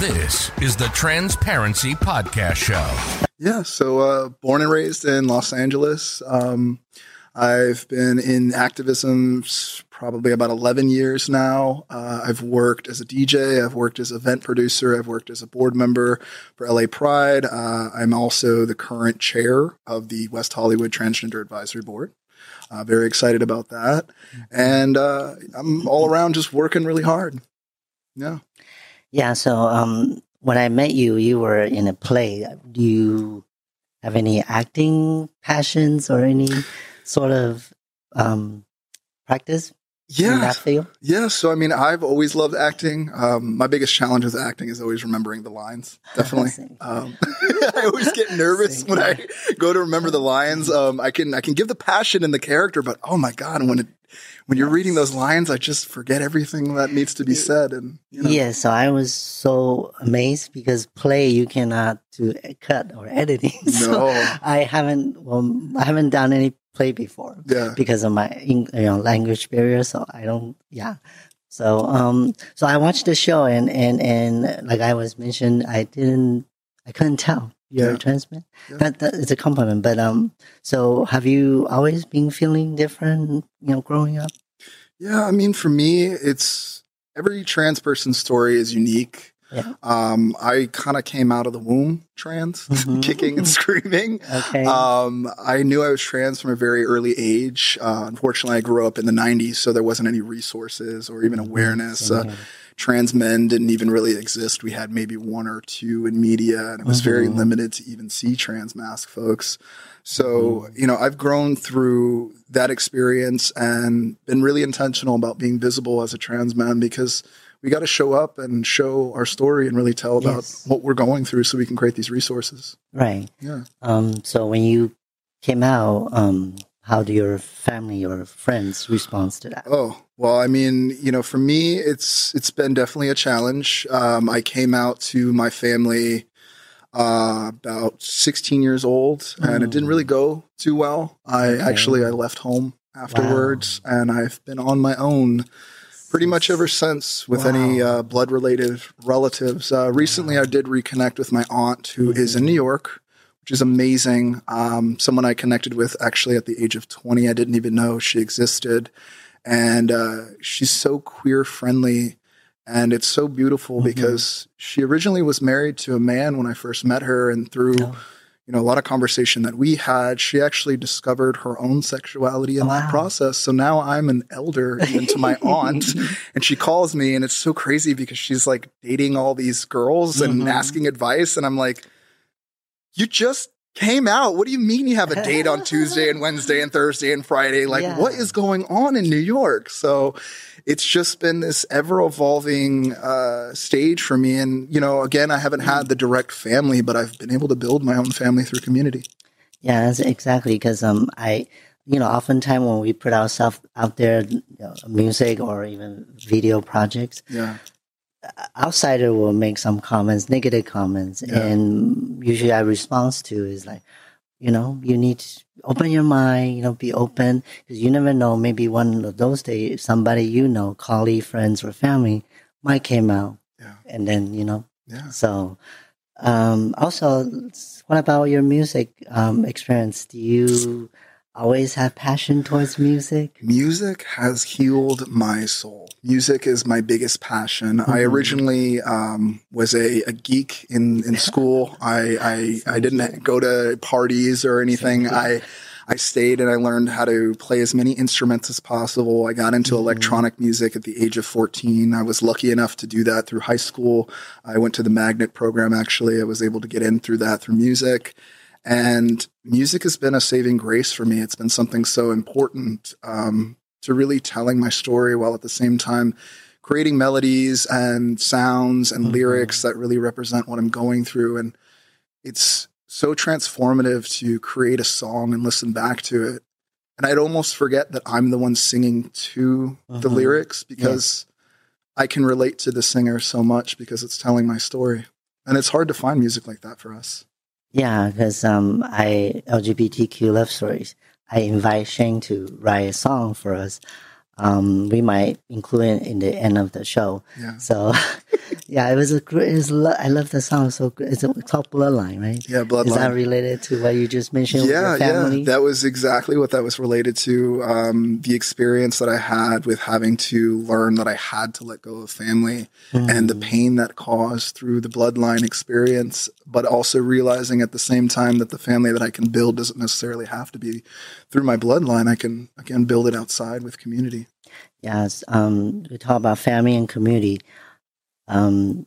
This is the Transparency Podcast Show. Yeah, so uh, born and raised in Los Angeles. Um, I've been in activism probably about 11 years now. Uh, I've worked as a DJ, I've worked as event producer, I've worked as a board member for LA Pride. Uh, I'm also the current chair of the West Hollywood Transgender Advisory Board. Uh, very excited about that. And uh, I'm all around just working really hard. Yeah. Yeah. So um, when I met you, you were in a play. Do you have any acting passions or any sort of um, practice yeah. in that field? Yeah. So, I mean, I've always loved acting. Um, my biggest challenge with acting is always remembering the lines. Definitely. um, I always get nervous Same when I go to remember the lines. Um, I can, I can give the passion in the character, but oh my God, when it, when you're reading those lines, I just forget everything that needs to be said. And, you know, Yeah, so I was so amazed because play you cannot do cut or editing. So No. I haven't well I haven't done any play before yeah. because of my you know language barrier. So I don't yeah. So um so I watched the show and and and like I was mentioned, I didn't I couldn't tell you're Yeah. a trans man. Yeah. That that is a compliment. But um so have you always been feeling different, you know, growing up? Yeah, I mean, for me, it's every trans person's story is unique. Yeah. Um, I kind of came out of the womb trans, Mhm. kicking and screaming. Okay. Um, I knew I was trans from a very early age. Uh, unfortunately, I grew up in the 90s, so there wasn't any resources or even awareness. Same Uh, trans men didn't even really exist. We had maybe one or two in media, and it was very Mhm. limited to even see trans masc folks. So, you know, I've grown through that experience and been really intentional about being visible as a trans man because we got to show up and show our story and really tell about Yes. what we're going through so we can create these resources. right. Yeah. Um, so when you came out, um, how do your family or friends respond to that? Oh, well, I mean, you know, for me, it's it's been definitely a challenge. Um, I came out to my family uh, about 16 years old, and it didn't really go too well. I Okay. actually I left home afterwards, and I've been on my own pretty much ever since with any uh, blood related relatives. Uh, recently, I did reconnect with my aunt who is in New York, which is amazing. Um, someone I connected with actually at the age of 20. I didn't even know she existed. And uh, she's so queer friendly. And it's so beautiful Mhm. because she originally was married to a man when I first met her. And through Oh. You know, a lot of conversation that we had, she actually discovered her own sexuality in that process. So now I'm an elder even to my aunt, and she calls me, and it's so crazy because she's like dating all these girls and Mhm. asking advice, and I'm like, you just came out. What do you mean you have a date on Tuesday and Wednesday and Thursday and Friday? Like, Yeah. what is going on in New York? So it's just been this ever evolving uh, stage for me. And, you know, again, I haven't had the direct family, but I've been able to build my own family through community. Yeah, that's exactly because um I you know oftentimes when we put ourselves out there, you know, music or even video projects, Yeah. Outsider will make some comments, negative comments, Yeah. and usually our response to is like, you know, you need to open your mind, you know, be open because you never know. Maybe one of those days, somebody you know, colleague, friends, or family might came out, Yeah. and then you know. Yeah. So, um, also, what about your music um, experience? Do you always have passion towards music? Music has healed my soul. Music is my biggest passion. I Mhm. originally um, was a, a geek in, in school. I, I I didn't go to parties or anything. I I stayed and I learned how to play as many instruments as possible. I got into Mhm. electronic music at the age of 14. I was lucky enough to do that through high school. I went to the magnet program actually. I was able to get in through that through music. And music has been a saving grace for me. It's been something so important um, to really telling my story while at the same time creating melodies and sounds and Mhm. lyrics that really represent what I'm going through. And it's so transformative to create a song and listen back to it. And I'd almost forget that I'm the one singing to the Mhm. lyrics because I can relate to the singer so much because it's telling my story. And it's hard to find music like that for us. Yeah, because um, I LGBTQ love stories. I invite Shane to write a song for us. Um, we might include it in the end of the show. Yeah. So, yeah, it was a great. It's, lo- I love the song. So it's, a, it's called Bloodline, right? Yeah, Bloodline. Is that related to what you just mentioned? yeah, with your family? yeah, that was exactly what that was related to. Um, the experience that I had with having to learn that I had to let go of family and the pain that caused through the bloodline experience, but also realizing at the same time that the family that I can build doesn't necessarily have to be through my bloodline. I can again build it outside with community. Yes. Um, we talk about family and community. Um,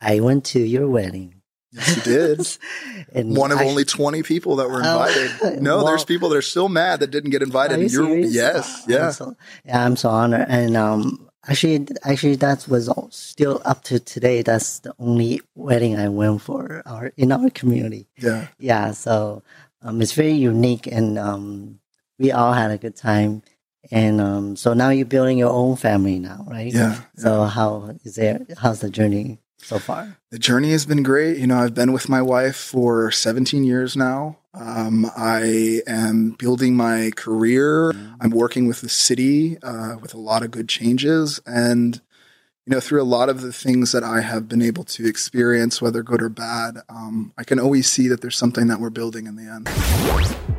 I went to your wedding. Yes, you did. and One of I- only 20 people that were Oh, invited. no, wow. there's people that are still mad that didn't get invited. You serious? yes, I'm yeah. so, yeah, I'm so honored. And um, actually, actually, that was all- still up to today. That's the only wedding I went for our in our community. Yeah. Yeah, so um, it's very unique, and um, we all had a good time. And um, so now you're building your own family now, right? Yeah. So how is there? How's the journey so far? The journey has been great. You know, I've been with my wife for 17 years now. Um, I am building my career. I'm working with the city uh, with a lot of good changes. And, you know, through a lot of the things that I have been able to experience, whether good or bad, um, I can always see that there's something that we're building in the end.